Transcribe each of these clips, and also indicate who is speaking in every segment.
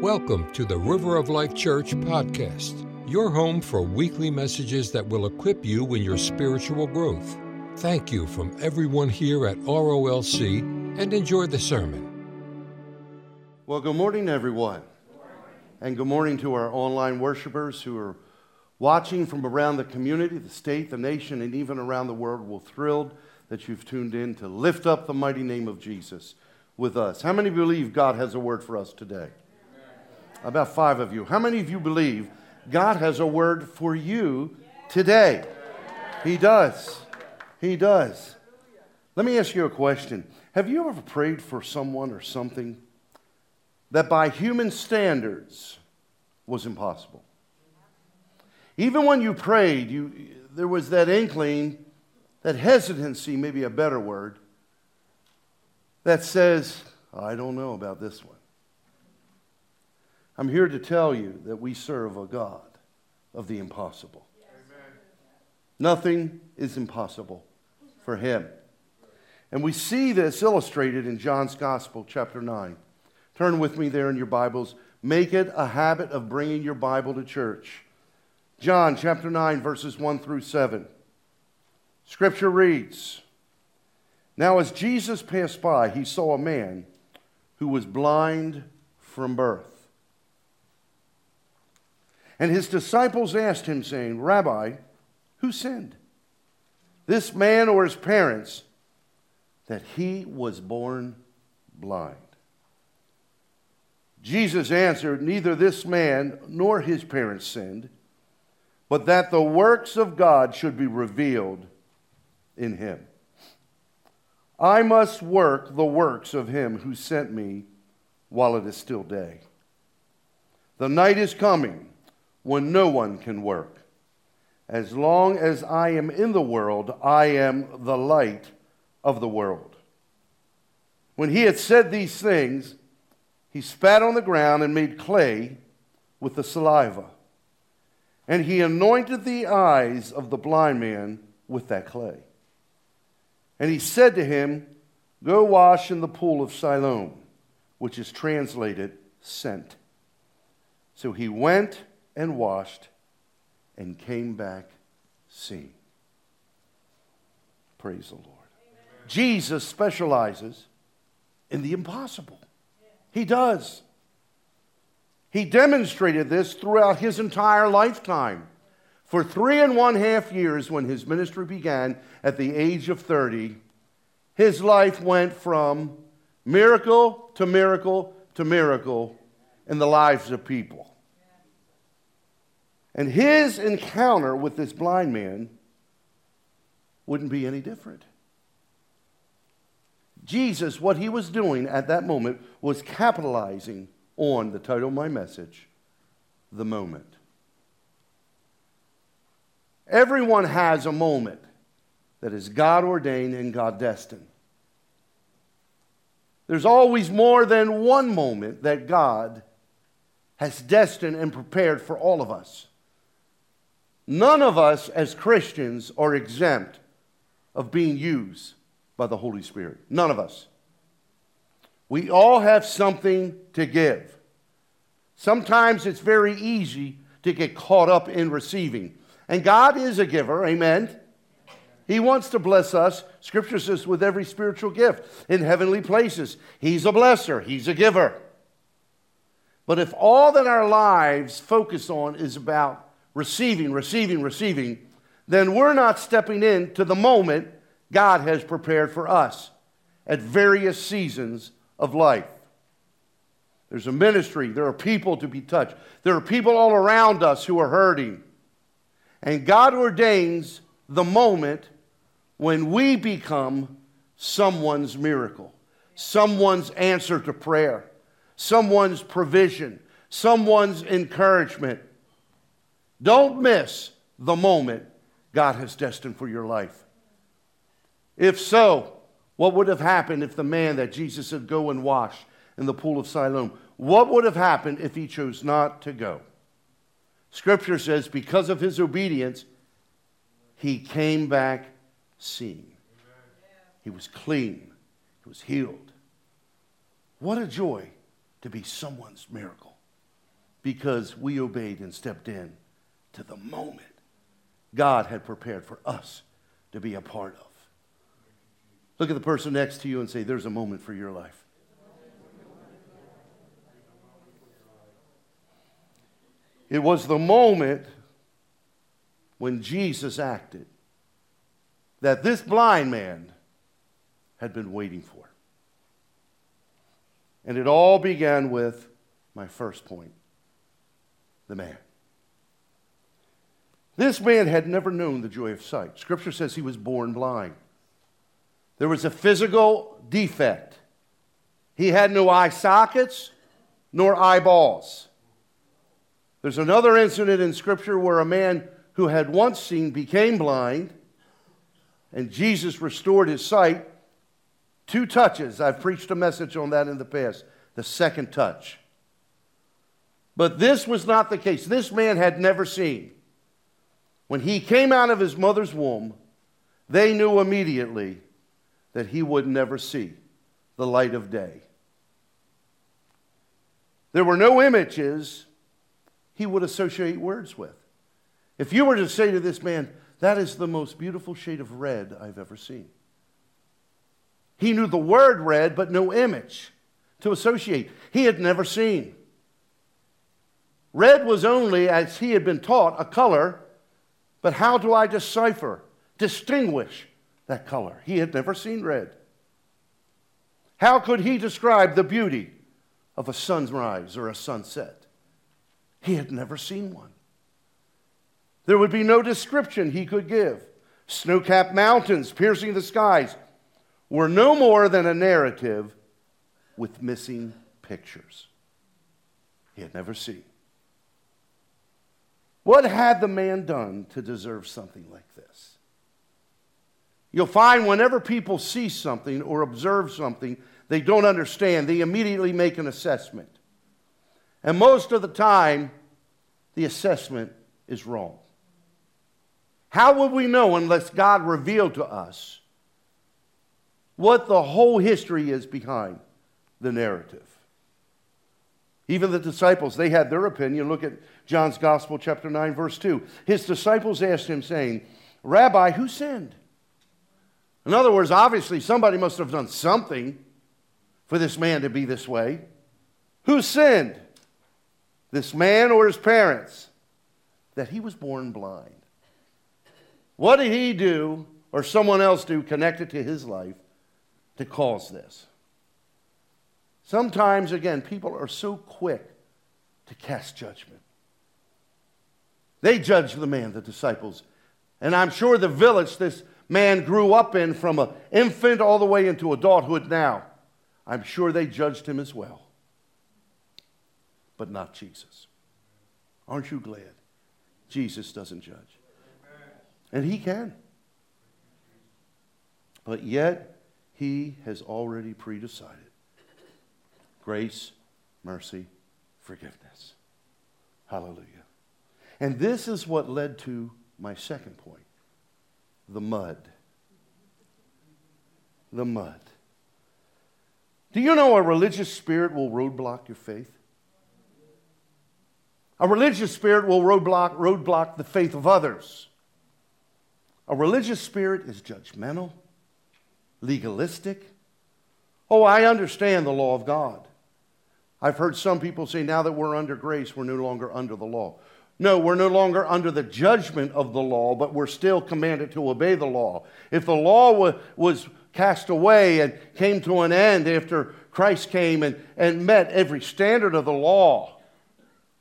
Speaker 1: Welcome to the River of Life Church podcast, your home for weekly messages that will equip you in your spiritual growth. Thank you from everyone here at ROLC and enjoy the sermon.
Speaker 2: Well, good morning, everyone. And good morning to our online worshipers who are watching from around the community, the state, the nation, and even around the world. We're thrilled that you've tuned in to lift up the mighty name of Jesus with us. How many believe God has a word for us today? About five of you. How many of you believe God has a word for you today? He does. He does. Let me ask you a question. Have you ever prayed for someone or something that by human standards was impossible? Even when you prayed, you, there was that inkling, that hesitancy, maybe a better word, that says, I don't know about this one. I'm here to tell you that we serve a God of the impossible. Amen. Nothing is impossible for him. And we see this illustrated in John's Gospel, chapter 9. Turn with me there in your Bibles. Make it a habit of bringing your Bible to church. John chapter 9, verses 1 through 7. Scripture reads Now, as Jesus passed by, he saw a man who was blind from birth. And his disciples asked him, saying, Rabbi, who sinned? This man or his parents, that he was born blind. Jesus answered, Neither this man nor his parents sinned, but that the works of God should be revealed in him. I must work the works of him who sent me while it is still day. The night is coming when no one can work. As long as I am in the world, I am the light of the world. When he had said these things, he spat on the ground and made clay with the saliva. And he anointed the eyes of the blind man with that clay. And he said to him, Go wash in the pool of Siloam, which is translated sent. So he went and washed and came back seeing. Praise the Lord. Amen. Jesus specializes in the impossible. He does. He demonstrated this throughout his entire lifetime. For three and one half years, when his ministry began at the age of 30, his life went from miracle to miracle to miracle in the lives of people. And his encounter with this blind man wouldn't be any different. Jesus, what he was doing at that moment was capitalizing on the title of my message, The Moment. Everyone has a moment that is God ordained and God destined. There's always more than one moment that God has destined and prepared for all of us. None of us as Christians are exempt of being used by the Holy Spirit. None of us. We all have something to give. Sometimes it's very easy to get caught up in receiving. And God is a giver, amen. He wants to bless us, Scripture says, with every spiritual gift in heavenly places. He's a blesser, He's a giver. But if all that our lives focus on is about receiving, receiving, receiving, then we're not stepping into the moment God has prepared for us at various seasons of life. There's a ministry, there are people to be touched, there are people all around us who are hurting. And God ordains the moment when we become someone's miracle, someone's answer to prayer, someone's provision, someone's encouragement, don't miss the moment God has destined for your life. If so, what would have happened if the man that Jesus said, Go and wash in the pool of Siloam, what would have happened if he chose not to go? Scripture says, because of his obedience, he came back seeing. He was clean, he was healed. What a joy to be someone's miracle. because we obeyed and stepped in to the moment God had prepared for us to be a part of. Look at the person next to you and say, There's a moment for your life. It was the moment when Jesus acted that this blind man had been waiting for. And it all began with my first point the man. This man had never known the joy of sight. Scripture says he was born blind. There was a physical defect. He had no eye sockets nor eyeballs. There's another incident in Scripture where a man who had once seen became blind, and Jesus restored his sight. Two touches. I've preached a message on that in the past. The second touch. But this was not the case. This man had never seen. When he came out of his mother's womb, they knew immediately that he would never see the light of day. There were no images he would associate words with. If you were to say to this man, that is the most beautiful shade of red I've ever seen. He knew the word red, but no image to associate. He had never seen. Red was only, as he had been taught, a color but how do I decipher, distinguish that color? He had never seen red. How could he describe the beauty of a sunrise or a sunset? He had never seen one. There would be no description he could give. Snow capped mountains piercing the skies were no more than a narrative with missing pictures. He had never seen. What had the man done to deserve something like this? You'll find whenever people see something or observe something they don't understand, they immediately make an assessment. And most of the time, the assessment is wrong. How would we know unless God revealed to us what the whole history is behind the narrative? Even the disciples, they had their opinion. Look at John's Gospel, chapter 9, verse 2. His disciples asked him, saying, Rabbi, who sinned? In other words, obviously, somebody must have done something for this man to be this way. Who sinned? This man or his parents? That he was born blind. What did he do or someone else do connected to his life to cause this? Sometimes, again, people are so quick to cast judgment. They judged the man, the disciples. And I'm sure the village this man grew up in from an infant all the way into adulthood now, I'm sure they judged him as well. But not Jesus. Aren't you glad? Jesus doesn't judge. And he can. But yet, he has already predecided grace, mercy, forgiveness. Hallelujah. And this is what led to my second point the mud. The mud. Do you know a religious spirit will roadblock your faith? A religious spirit will roadblock, roadblock the faith of others. A religious spirit is judgmental, legalistic. Oh, I understand the law of God. I've heard some people say now that we're under grace, we're no longer under the law. No, we're no longer under the judgment of the law, but we're still commanded to obey the law. If the law was cast away and came to an end after Christ came and, and met every standard of the law,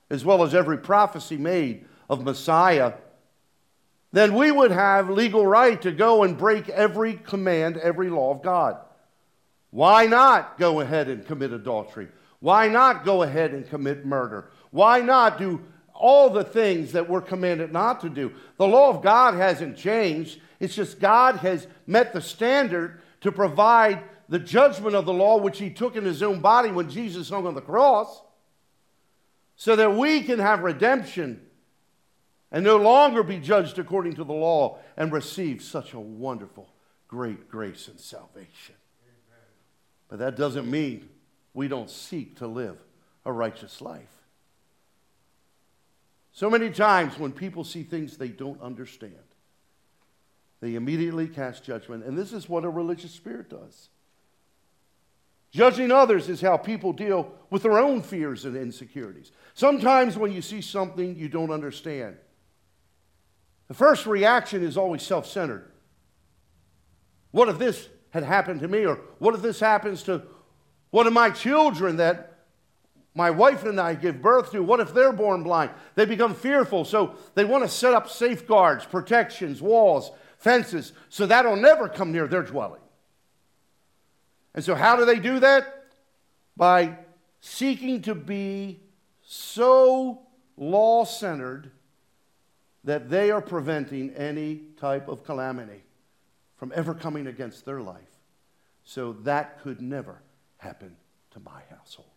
Speaker 2: as well as every prophecy made of Messiah, then we would have legal right to go and break every command, every law of God. Why not go ahead and commit adultery? Why not go ahead and commit murder? Why not do all the things that we're commanded not to do? The law of God hasn't changed. It's just God has met the standard to provide the judgment of the law, which He took in His own body when Jesus hung on the cross, so that we can have redemption and no longer be judged according to the law and receive such a wonderful, great grace and salvation. But that doesn't mean we don't seek to live a righteous life. So many times when people see things they don't understand, they immediately cast judgment. And this is what a religious spirit does. Judging others is how people deal with their own fears and insecurities. Sometimes when you see something you don't understand, the first reaction is always self centered. What if this had happened to me? Or what if this happens to one of my children that my wife and I give birth to? What if they're born blind? They become fearful, so they want to set up safeguards, protections, walls, fences, so that'll never come near their dwelling. And so, how do they do that? By seeking to be so law centered that they are preventing any type of calamity from ever coming against their life. So that could never happen to my household.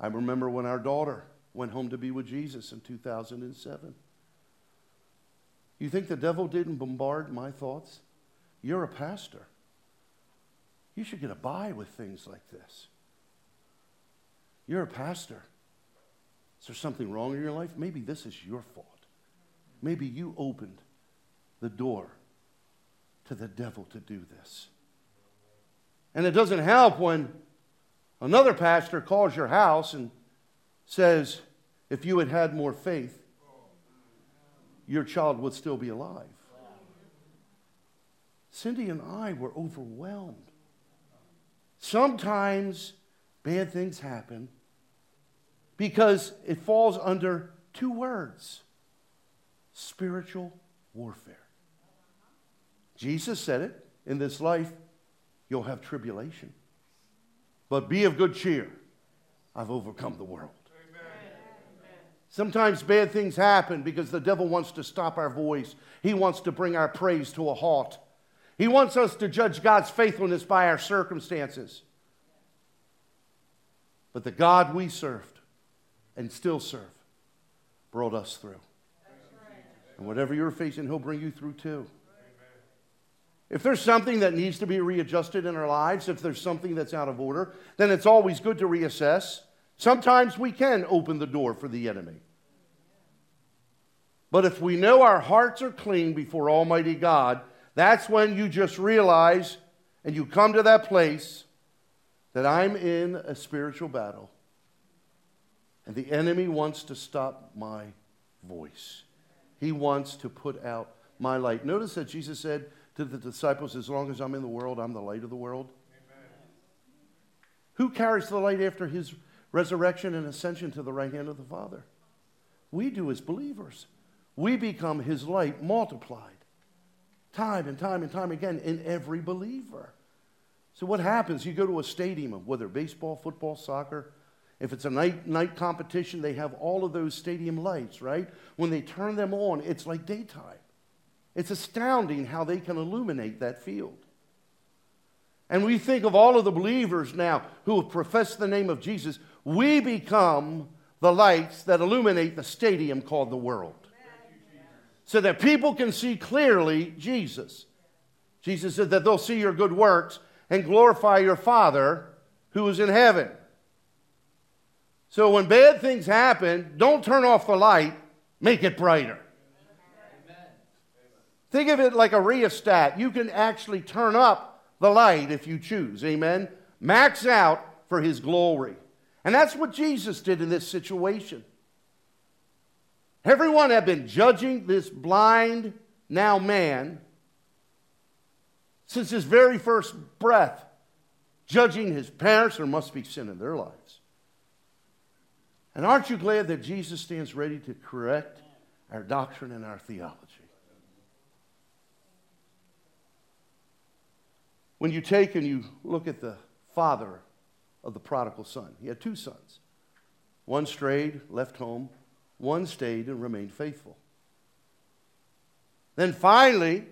Speaker 2: I remember when our daughter went home to be with Jesus in 2007. You think the devil didn't bombard my thoughts? You're a pastor. You should get a buy with things like this. You're a pastor. Is there something wrong in your life? Maybe this is your fault. Maybe you opened the door to the devil to do this. And it doesn't help when another pastor calls your house and says, if you had had more faith, your child would still be alive. Cindy and I were overwhelmed. Sometimes bad things happen because it falls under two words spiritual warfare. Jesus said it in this life, you'll have tribulation. But be of good cheer. I've overcome the world. Sometimes bad things happen because the devil wants to stop our voice. He wants to bring our praise to a halt. He wants us to judge God's faithfulness by our circumstances. But the God we served and still serve brought us through. And whatever you're facing, He'll bring you through too. If there's something that needs to be readjusted in our lives, if there's something that's out of order, then it's always good to reassess. Sometimes we can open the door for the enemy. But if we know our hearts are clean before Almighty God, that's when you just realize and you come to that place that I'm in a spiritual battle and the enemy wants to stop my voice. He wants to put out my light. Notice that Jesus said, to the disciples, As long as I'm in the world, I'm the light of the world. Amen. Who carries the light after his resurrection and ascension to the right hand of the Father? We do as believers. We become his light multiplied time and time and time again in every believer. So, what happens? You go to a stadium, whether baseball, football, soccer, if it's a night, night competition, they have all of those stadium lights, right? When they turn them on, it's like daytime. It's astounding how they can illuminate that field. And we think of all of the believers now who have professed the name of Jesus, we become the lights that illuminate the stadium called the world. So that people can see clearly Jesus. Jesus said that they'll see your good works and glorify your Father who is in heaven. So when bad things happen, don't turn off the light, make it brighter. Think of it like a rheostat. You can actually turn up the light if you choose. Amen. Max out for his glory. And that's what Jesus did in this situation. Everyone had been judging this blind, now man, since his very first breath, judging his parents. There must be sin in their lives. And aren't you glad that Jesus stands ready to correct our doctrine and our theology? When you take and you look at the father of the prodigal son, he had two sons. One strayed, left home, one stayed and remained faithful. Then finally,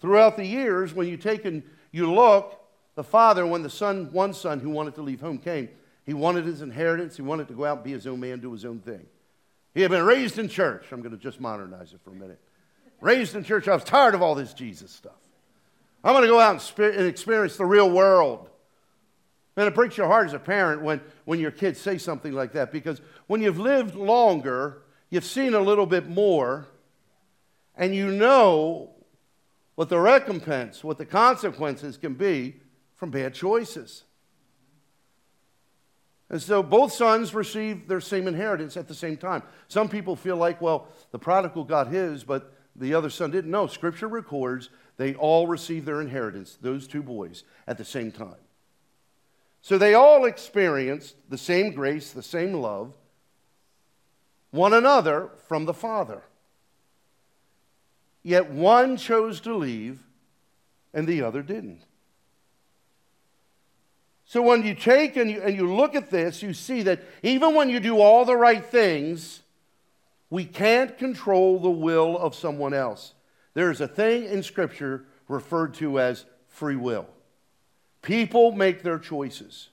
Speaker 2: throughout the years, when you take and you look, the father, when the son, one son who wanted to leave home came, he wanted his inheritance. He wanted to go out and be his own man, do his own thing. He had been raised in church. I'm going to just modernize it for a minute. Raised in church. I was tired of all this Jesus stuff. I'm going to go out and experience the real world. And it breaks your heart as a parent when, when your kids say something like that because when you've lived longer, you've seen a little bit more, and you know what the recompense, what the consequences can be from bad choices. And so both sons received their same inheritance at the same time. Some people feel like, well, the prodigal got his, but the other son didn't. No, Scripture records they all received their inheritance, those two boys, at the same time. So they all experienced the same grace, the same love, one another from the Father. Yet one chose to leave and the other didn't. So when you take and you, and you look at this, you see that even when you do all the right things, we can't control the will of someone else. There is a thing in Scripture referred to as free will. People make their choices.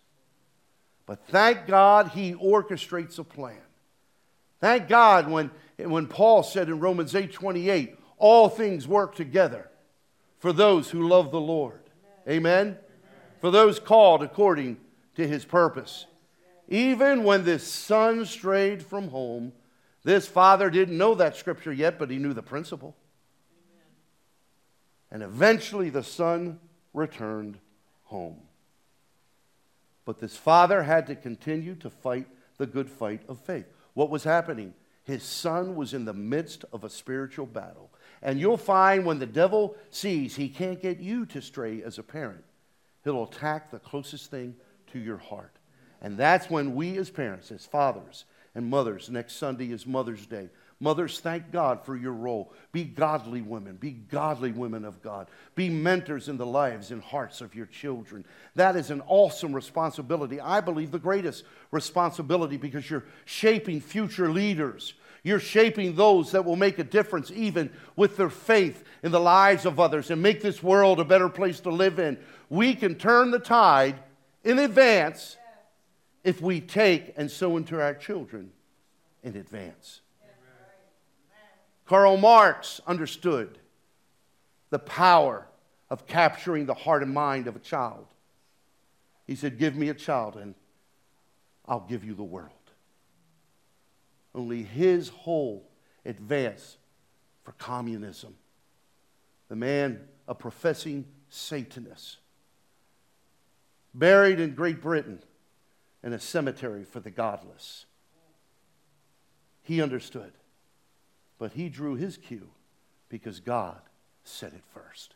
Speaker 2: But thank God he orchestrates a plan. Thank God when, when Paul said in Romans 8 28, all things work together for those who love the Lord. Amen. Amen for those called according to his purpose. Even when this son strayed from home, this father didn't know that scripture yet, but he knew the principle. And eventually the son returned home. But this father had to continue to fight the good fight of faith. What was happening? His son was in the midst of a spiritual battle. And you'll find when the devil sees he can't get you to stray as a parent, He'll attack the closest thing to your heart. And that's when we, as parents, as fathers and mothers, next Sunday is Mother's Day. Mothers, thank God for your role. Be godly women. Be godly women of God. Be mentors in the lives and hearts of your children. That is an awesome responsibility. I believe the greatest responsibility because you're shaping future leaders. You're shaping those that will make a difference, even with their faith in the lives of others, and make this world a better place to live in we can turn the tide in advance if we take and sow into our children in advance. Karl Marx understood the power of capturing the heart and mind of a child. He said, Give me a child and I'll give you the world. Only his whole advance for communism. The man, a professing Satanist, buried in Great Britain in a cemetery for the godless. He understood, but he drew his cue because God said it first.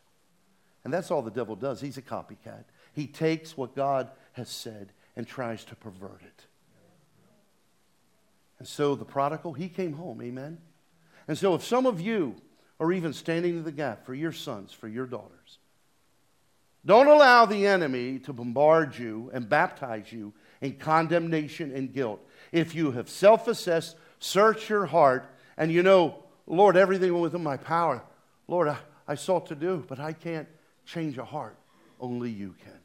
Speaker 2: And that's all the devil does. He's a copycat. He takes what God has said and tries to pervert it. And so the prodigal, he came home, amen? And so if some of you are even standing in the gap for your sons, for your daughters, don't allow the enemy to bombard you and baptize you in condemnation and guilt. If you have self assessed, search your heart, and you know, Lord, everything within my power, Lord, I, I sought to do, but I can't change a heart. Only you can.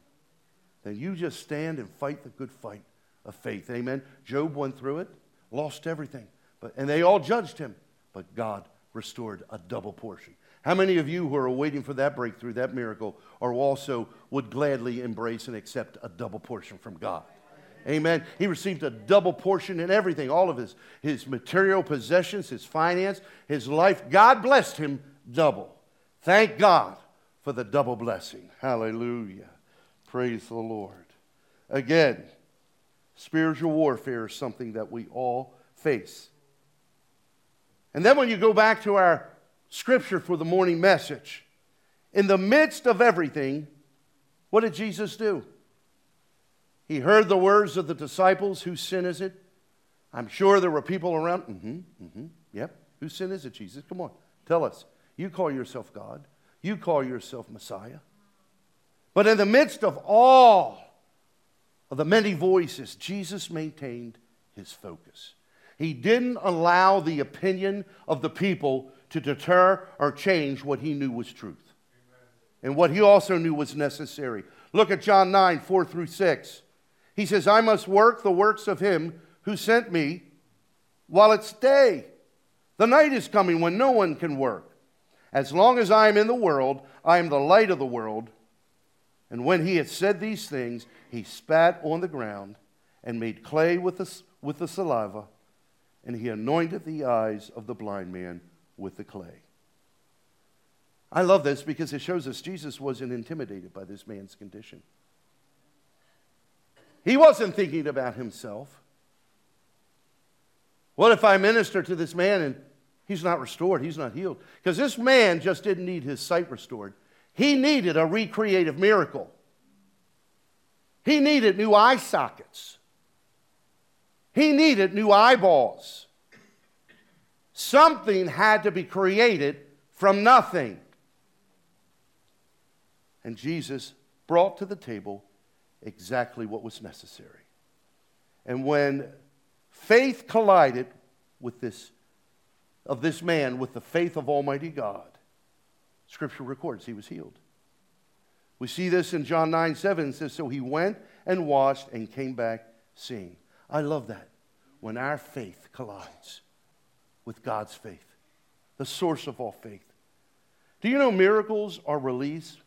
Speaker 2: Then you just stand and fight the good fight of faith. Amen. Job went through it, lost everything, but, and they all judged him, but God restored a double portion. How many of you who are waiting for that breakthrough, that miracle, are also would gladly embrace and accept a double portion from God? Amen. He received a double portion in everything, all of his, his material possessions, his finance, his life. God blessed him double. Thank God for the double blessing. Hallelujah. Praise the Lord. Again, spiritual warfare is something that we all face. And then when you go back to our scripture for the morning message. In the midst of everything, what did Jesus do? He heard the words of the disciples, Whose sin is it? I'm sure there were people around. Mm-hmm, mm-hmm, yep. Whose sin is it, Jesus? Come on, tell us. You call yourself God, you call yourself Messiah. But in the midst of all of the many voices, Jesus maintained his focus. He didn't allow the opinion of the people to deter or change what he knew was truth and what he also knew was necessary. Look at John 9, 4 through 6. He says, I must work the works of him who sent me while it's day. The night is coming when no one can work. As long as I am in the world, I am the light of the world. And when he had said these things, he spat on the ground and made clay with the, with the saliva, and he anointed the eyes of the blind man with the clay. I love this because it shows us Jesus wasn't intimidated by this man's condition. He wasn't thinking about himself. What if I minister to this man and he's not restored? He's not healed. Because this man just didn't need his sight restored, he needed a recreative miracle. He needed new eye sockets. He needed new eyeballs. Something had to be created from nothing. And Jesus brought to the table exactly what was necessary. And when faith collided with this of this man with the faith of Almighty God, Scripture records he was healed. We see this in John 9 7. It says, So he went and washed and came back seeing. I love that. When our faith collides with God's faith, the source of all faith. Do you know miracles are released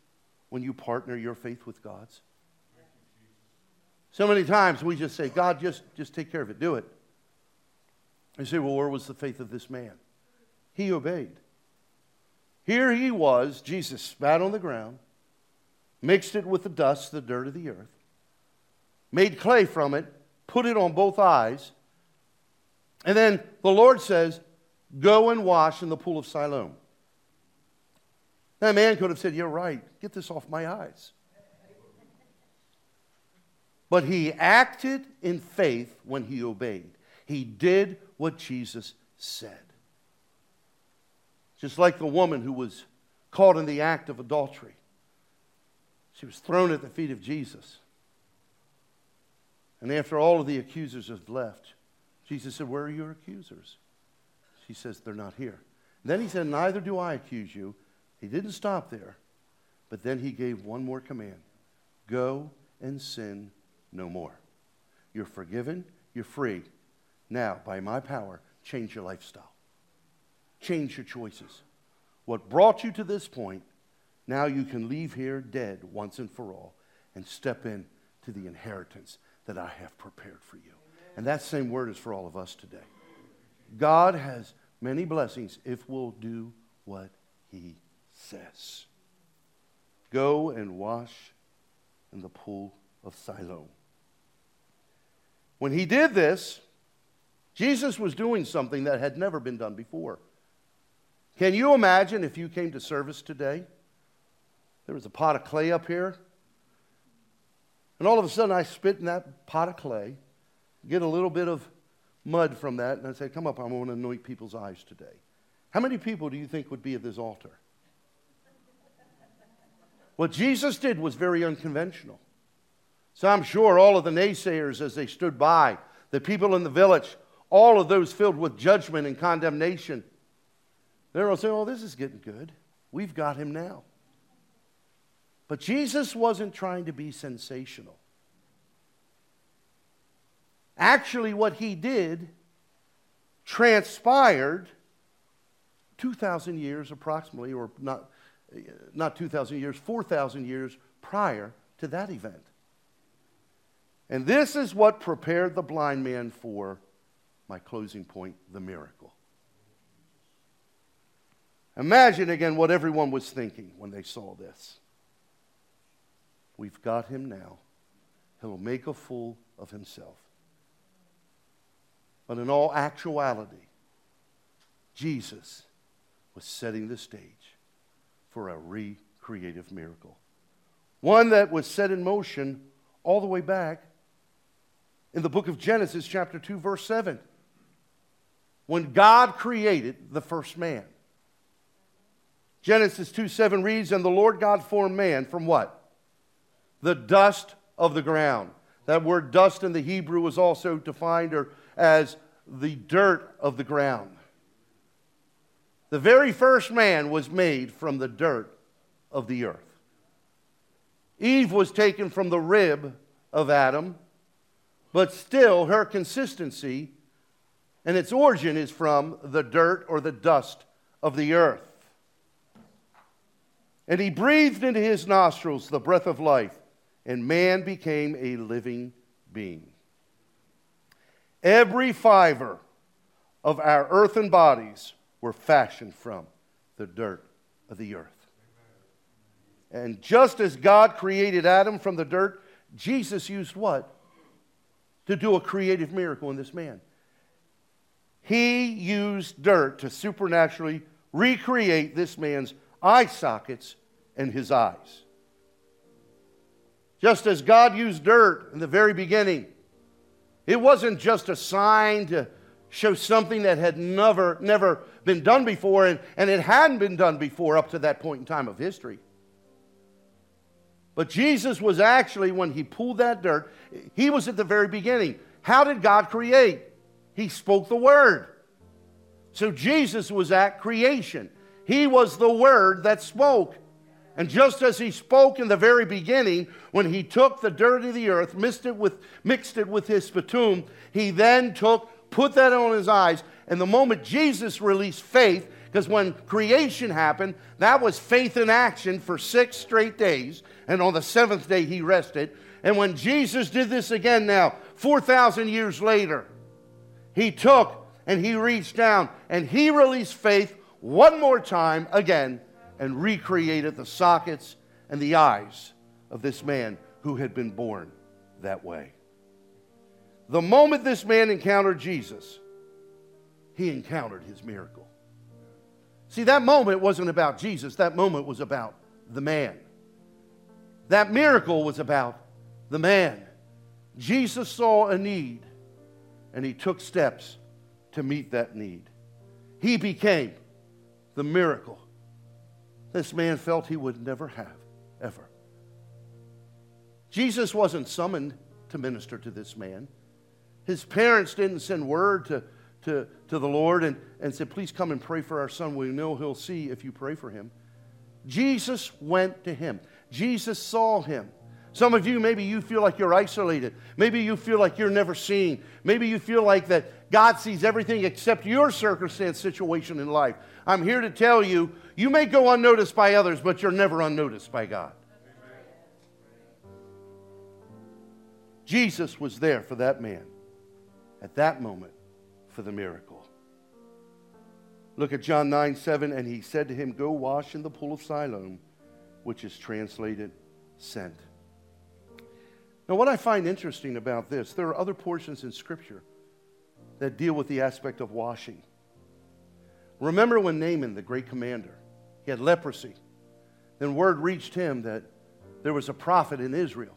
Speaker 2: when you partner your faith with God's? So many times we just say, God, just, just take care of it, do it. You say, well, where was the faith of this man? He obeyed. Here he was, Jesus spat on the ground, mixed it with the dust, the dirt of the earth, made clay from it, put it on both eyes, and then the Lord says, Go and wash in the pool of Siloam. That man could have said, You're right, get this off my eyes. But he acted in faith when he obeyed. He did what Jesus said. Just like the woman who was caught in the act of adultery. She was thrown at the feet of Jesus. And after all of the accusers had left, Jesus said, Where are your accusers? She says, They're not here. then he said, Neither do I accuse you. He didn't stop there, but then he gave one more command Go and sin no more. You're forgiven, you're free. Now, by my power, change your lifestyle, change your choices. What brought you to this point, now you can leave here dead once and for all and step in to the inheritance that I have prepared for you. Amen. And that same word is for all of us today. God has many blessings if we'll do what he says. Go and wash in the pool of Siloam. When he did this, Jesus was doing something that had never been done before. Can you imagine if you came to service today? There was a pot of clay up here, and all of a sudden I spit in that pot of clay, get a little bit of mud from that, and I say, Come up, I want to anoint people's eyes today. How many people do you think would be at this altar? What Jesus did was very unconventional. So I'm sure all of the naysayers as they stood by, the people in the village, all of those filled with judgment and condemnation, they're all saying, Oh, this is getting good. We've got him now. But Jesus wasn't trying to be sensational. Actually, what he did transpired 2,000 years approximately, or not, not 2,000 years, 4,000 years prior to that event. And this is what prepared the blind man for my closing point the miracle. Imagine again what everyone was thinking when they saw this. We've got him now. He'll make a fool of himself. But in all actuality, Jesus was setting the stage for a recreative miracle. One that was set in motion all the way back in the book of Genesis, chapter 2, verse 7. When God created the first man. Genesis 2 7 reads, And the Lord God formed man from what? The dust of the ground. That word dust in the Hebrew is also defined as the dirt of the ground. The very first man was made from the dirt of the earth. Eve was taken from the rib of Adam but still her consistency and its origin is from the dirt or the dust of the earth. And he breathed into his nostrils the breath of life, and man became a living being. Every fiber of our earthen bodies were fashioned from the dirt of the earth. And just as God created Adam from the dirt, Jesus used what? To do a creative miracle in this man. He used dirt to supernaturally recreate this man's eye sockets and his eyes. Just as God used dirt in the very beginning, it wasn't just a sign to show something that had never, never been done before, and, and it hadn't been done before up to that point in time of history. But Jesus was actually, when he pulled that dirt, he was at the very beginning. How did God create? He spoke the word. So Jesus was at creation. He was the word that spoke. And just as he spoke in the very beginning, when he took the dirt of the earth, mixed it with, mixed it with his sputum, he then took, put that on his eyes. And the moment Jesus released faith, because when creation happened, that was faith in action for six straight days. And on the seventh day, he rested. And when Jesus did this again now, 4,000 years later, he took and he reached down and he released faith one more time again and recreated the sockets and the eyes of this man who had been born that way. The moment this man encountered Jesus, he encountered his miracle. See, that moment wasn't about Jesus, that moment was about the man. That miracle was about the man. Jesus saw a need and he took steps to meet that need. He became the miracle this man felt he would never have, ever. Jesus wasn't summoned to minister to this man. His parents didn't send word to, to, to the Lord and, and said, Please come and pray for our son. We know he'll see if you pray for him. Jesus went to him, Jesus saw him. Some of you, maybe you feel like you're isolated. Maybe you feel like you're never seen. Maybe you feel like that God sees everything except your circumstance, situation in life. I'm here to tell you, you may go unnoticed by others, but you're never unnoticed by God. Jesus was there for that man at that moment for the miracle. Look at John 9 7, and he said to him, Go wash in the pool of Siloam, which is translated sent. Now, what I find interesting about this, there are other portions in Scripture that deal with the aspect of washing. Remember when Naaman, the great commander, he had leprosy. Then word reached him that there was a prophet in Israel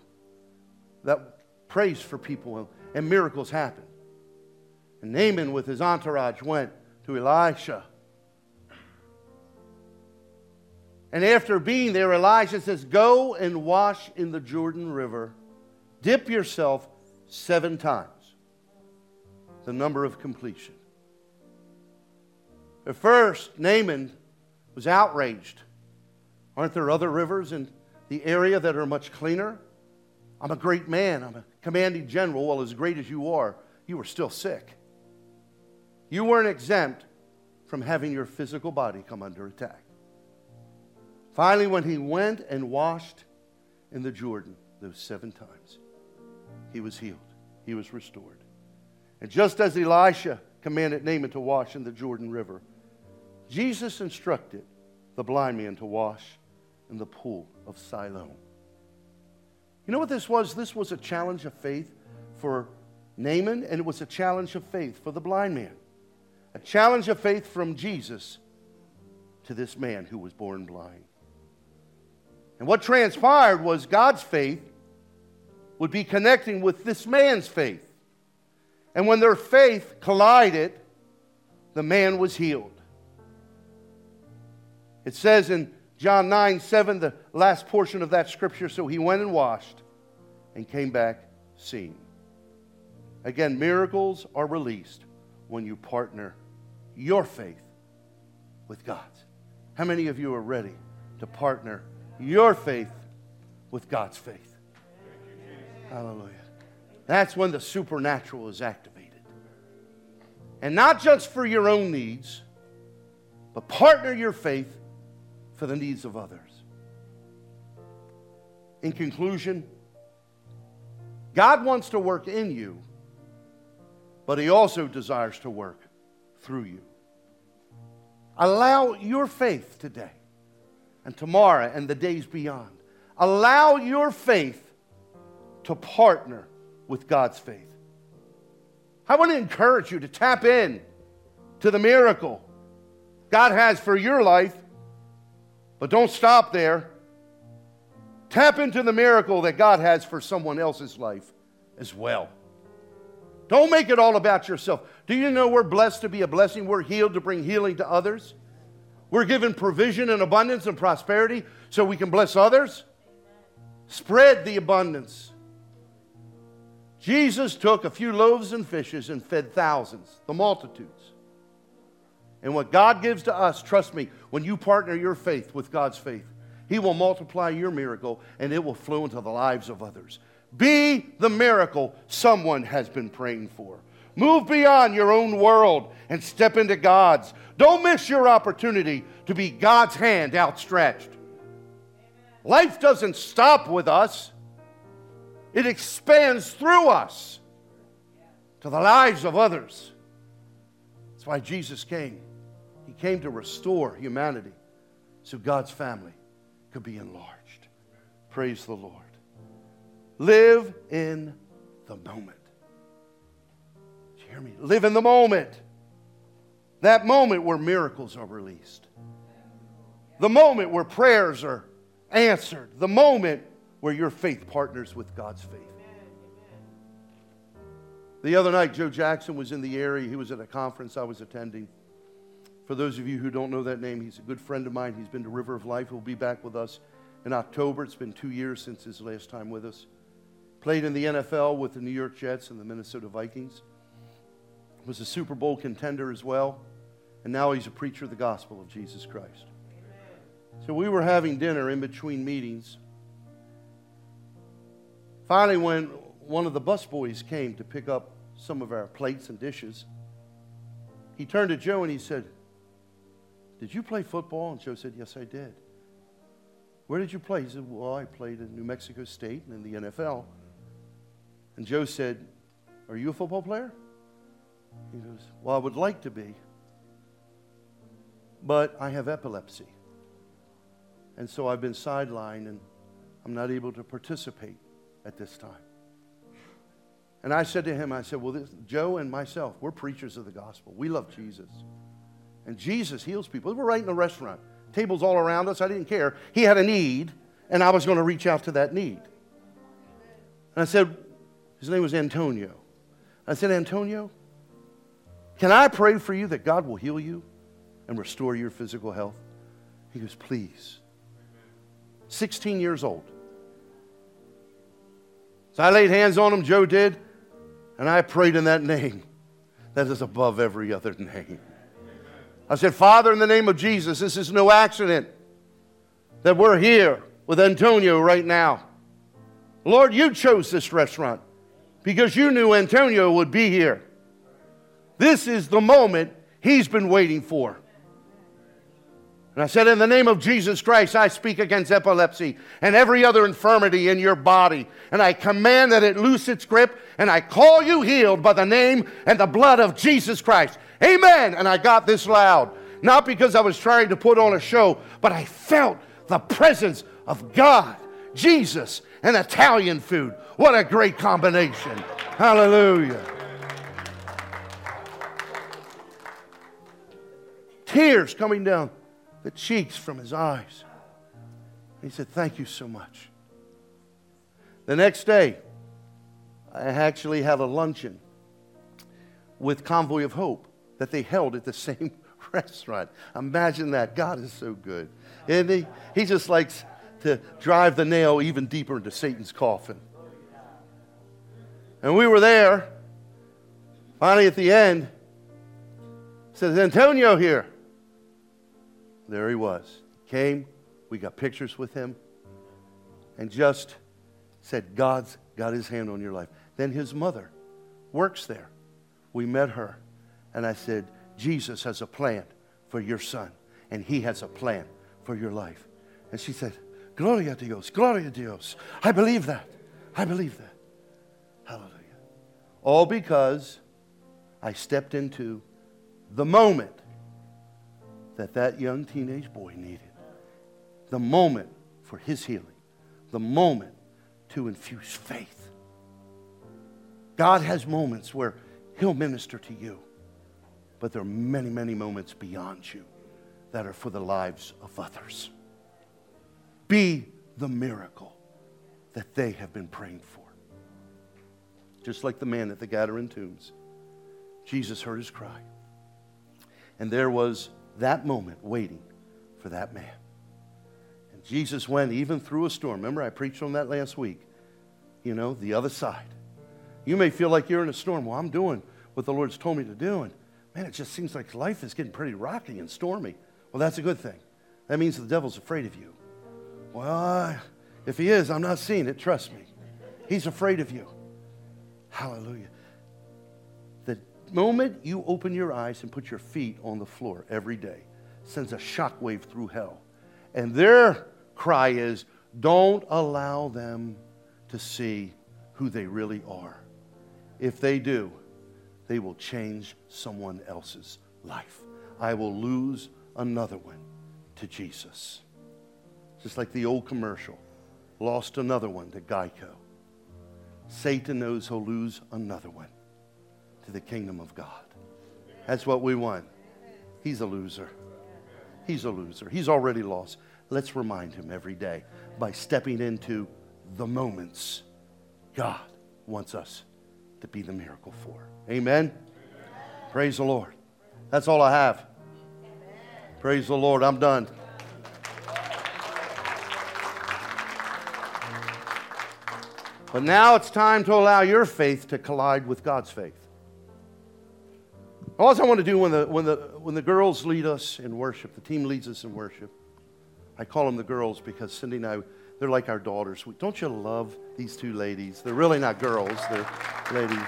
Speaker 2: that prays for people and miracles happen. And Naaman, with his entourage, went to Elisha. And after being there, Elijah says, Go and wash in the Jordan River Dip yourself seven times, the number of completion. At first, Naaman was outraged. Aren't there other rivers in the area that are much cleaner? I'm a great man. I'm a commanding general. Well, as great as you are, you were still sick. You weren't exempt from having your physical body come under attack. Finally, when he went and washed in the Jordan those seven times, he was healed, he was restored. And just as Elisha commanded Naaman to wash in the Jordan River, Jesus instructed the blind man to wash in the pool of Siloam. You know what this was? This was a challenge of faith for Naaman, and it was a challenge of faith for the blind man. A challenge of faith from Jesus to this man who was born blind. And what transpired was God's faith would be connecting with this man's faith. And when their faith collided, the man was healed. It says in John 9 7, the last portion of that scripture, so he went and washed and came back seeing. Again, miracles are released when you partner your faith with God's. How many of you are ready to partner your faith with God's faith? Hallelujah. That's when the supernatural is activated. And not just for your own needs, but partner your faith for the needs of others. In conclusion, God wants to work in you, but He also desires to work through you. Allow your faith today and tomorrow and the days beyond. Allow your faith to partner with God's faith. I want to encourage you to tap in to the miracle God has for your life, but don't stop there. Tap into the miracle that God has for someone else's life as well. Don't make it all about yourself. Do you know we're blessed to be a blessing? We're healed to bring healing to others. We're given provision and abundance and prosperity so we can bless others. Spread the abundance. Jesus took a few loaves and fishes and fed thousands, the multitudes. And what God gives to us, trust me, when you partner your faith with God's faith, He will multiply your miracle and it will flow into the lives of others. Be the miracle someone has been praying for. Move beyond your own world and step into God's. Don't miss your opportunity to be God's hand outstretched. Life doesn't stop with us, it expands through us to the lives of others. That's why Jesus came. He came to restore humanity so God's family could be enlarged. Praise the Lord. Live in the moment. Hear me? Live in the moment. That moment where miracles are released. The moment where prayers are answered. The moment where your faith partners with God's faith. The other night, Joe Jackson was in the area. He was at a conference I was attending. For those of you who don't know that name, he's a good friend of mine. He's been to River of Life. He'll be back with us in October. It's been two years since his last time with us. Played in the NFL with the New York Jets and the Minnesota Vikings. Was a Super Bowl contender as well. And now he's a preacher of the gospel of Jesus Christ. So we were having dinner in between meetings. Finally, when one of the busboys came to pick up some of our plates and dishes, he turned to Joe and he said, Did you play football? And Joe said, Yes, I did. Where did you play? He said, Well, I played in New Mexico State and in the NFL. And Joe said, Are you a football player? He goes, Well, I would like to be, but I have epilepsy. And so I've been sidelined and I'm not able to participate at this time. And I said to him, I said, Well, this, Joe and myself, we're preachers of the gospel. We love Jesus. And Jesus heals people. We're right in a restaurant, tables all around us. I didn't care. He had a need, and I was going to reach out to that need. And I said, His name was Antonio. I said, Antonio, can I pray for you that God will heal you and restore your physical health? He goes, Please. 16 years old. So I laid hands on him, Joe did, and I prayed in that name that is above every other name. I said, Father, in the name of Jesus, this is no accident that we're here with Antonio right now. Lord, you chose this restaurant because you knew Antonio would be here. This is the moment he's been waiting for. And I said, In the name of Jesus Christ, I speak against epilepsy and every other infirmity in your body. And I command that it loose its grip, and I call you healed by the name and the blood of Jesus Christ. Amen. And I got this loud, not because I was trying to put on a show, but I felt the presence of God, Jesus, and Italian food. What a great combination. Hallelujah. Tears coming down the cheeks from his eyes. He said, Thank you so much. The next day, I actually had a luncheon with Convoy of Hope that they held at the same restaurant. Imagine that. God is so good. Isn't he? He just likes to drive the nail even deeper into Satan's coffin. And we were there. Finally, at the end, says Antonio here. There he was. Came, we got pictures with him, and just said, God's got his hand on your life. Then his mother works there. We met her, and I said, Jesus has a plan for your son, and he has a plan for your life. And she said, Gloria a Dios, Gloria a Dios. I believe that. I believe that. Hallelujah. All because I stepped into the moment that that young teenage boy needed. The moment for his healing. The moment to infuse faith. God has moments where he'll minister to you. But there are many, many moments beyond you that are for the lives of others. Be the miracle that they have been praying for. Just like the man at the Gadarene tombs, Jesus heard his cry. And there was that moment waiting for that man. And Jesus went even through a storm. Remember, I preached on that last week. You know, the other side. You may feel like you're in a storm. Well, I'm doing what the Lord's told me to do. And man, it just seems like life is getting pretty rocky and stormy. Well, that's a good thing. That means the devil's afraid of you. Well, if he is, I'm not seeing it. Trust me. He's afraid of you. Hallelujah. Moment you open your eyes and put your feet on the floor every day sends a shockwave through hell. And their cry is don't allow them to see who they really are. If they do, they will change someone else's life. I will lose another one to Jesus. Just like the old commercial lost another one to Geico. Satan knows he'll lose another one the kingdom of God. That's what we want. He's a loser. He's a loser. He's already lost. Let's remind him every day by stepping into the moments God wants us to be the miracle for. Amen. Praise the Lord. That's all I have. Praise the Lord. I'm done. But now it's time to allow your faith to collide with God's faith. All I want to do when the, when, the, when the girls lead us in worship, the team leads us in worship, I call them the girls because Cindy and I, they're like our daughters. Don't you love these two ladies? They're really not girls, they're ladies.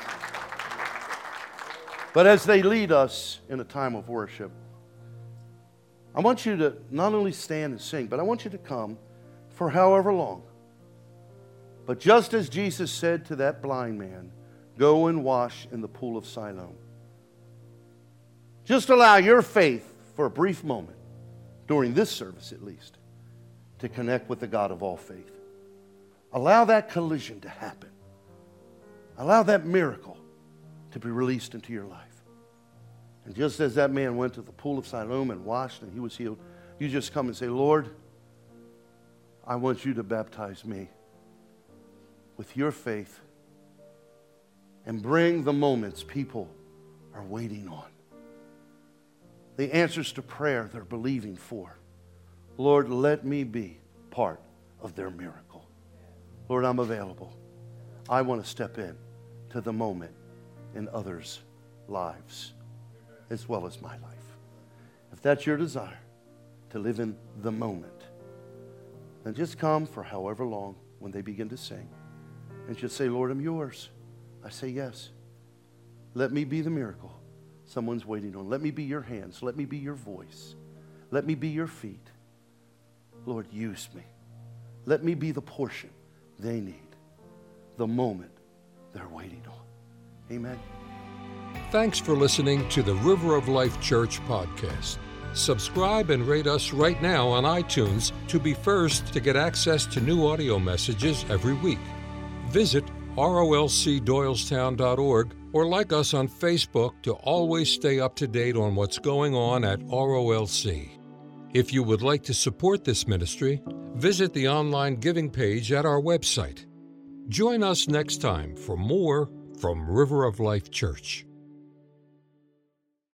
Speaker 2: But as they lead us in a time of worship, I want you to not only stand and sing, but I want you to come for however long. But just as Jesus said to that blind man, Go and wash in the pool of Siloam. Just allow your faith for a brief moment, during this service at least, to connect with the God of all faith. Allow that collision to happen. Allow that miracle to be released into your life. And just as that man went to the pool of Siloam and washed and he was healed, you just come and say, Lord, I want you to baptize me with your faith and bring the moments people are waiting on. The answers to prayer they're believing for. Lord, let me be part of their miracle. Lord, I'm available. I want to step in to the moment in others' lives as well as my life. If that's your desire to live in the moment, then just come for however long when they begin to sing and just say, Lord, I'm yours. I say, Yes. Let me be the miracle someone's waiting on. Let me be your hands. Let me be your voice. Let me be your feet. Lord, use me. Let me be the portion they need, the moment they're waiting on. Amen.
Speaker 1: Thanks for listening to the River of Life Church podcast. Subscribe and rate us right now on iTunes to be first to get access to new audio messages every week. Visit rolcdoylestown.org or like us on Facebook to always stay up to date on what's going on at ROLC. If you would like to support this ministry, visit the online giving page at our website. Join us next time for more from River of Life Church.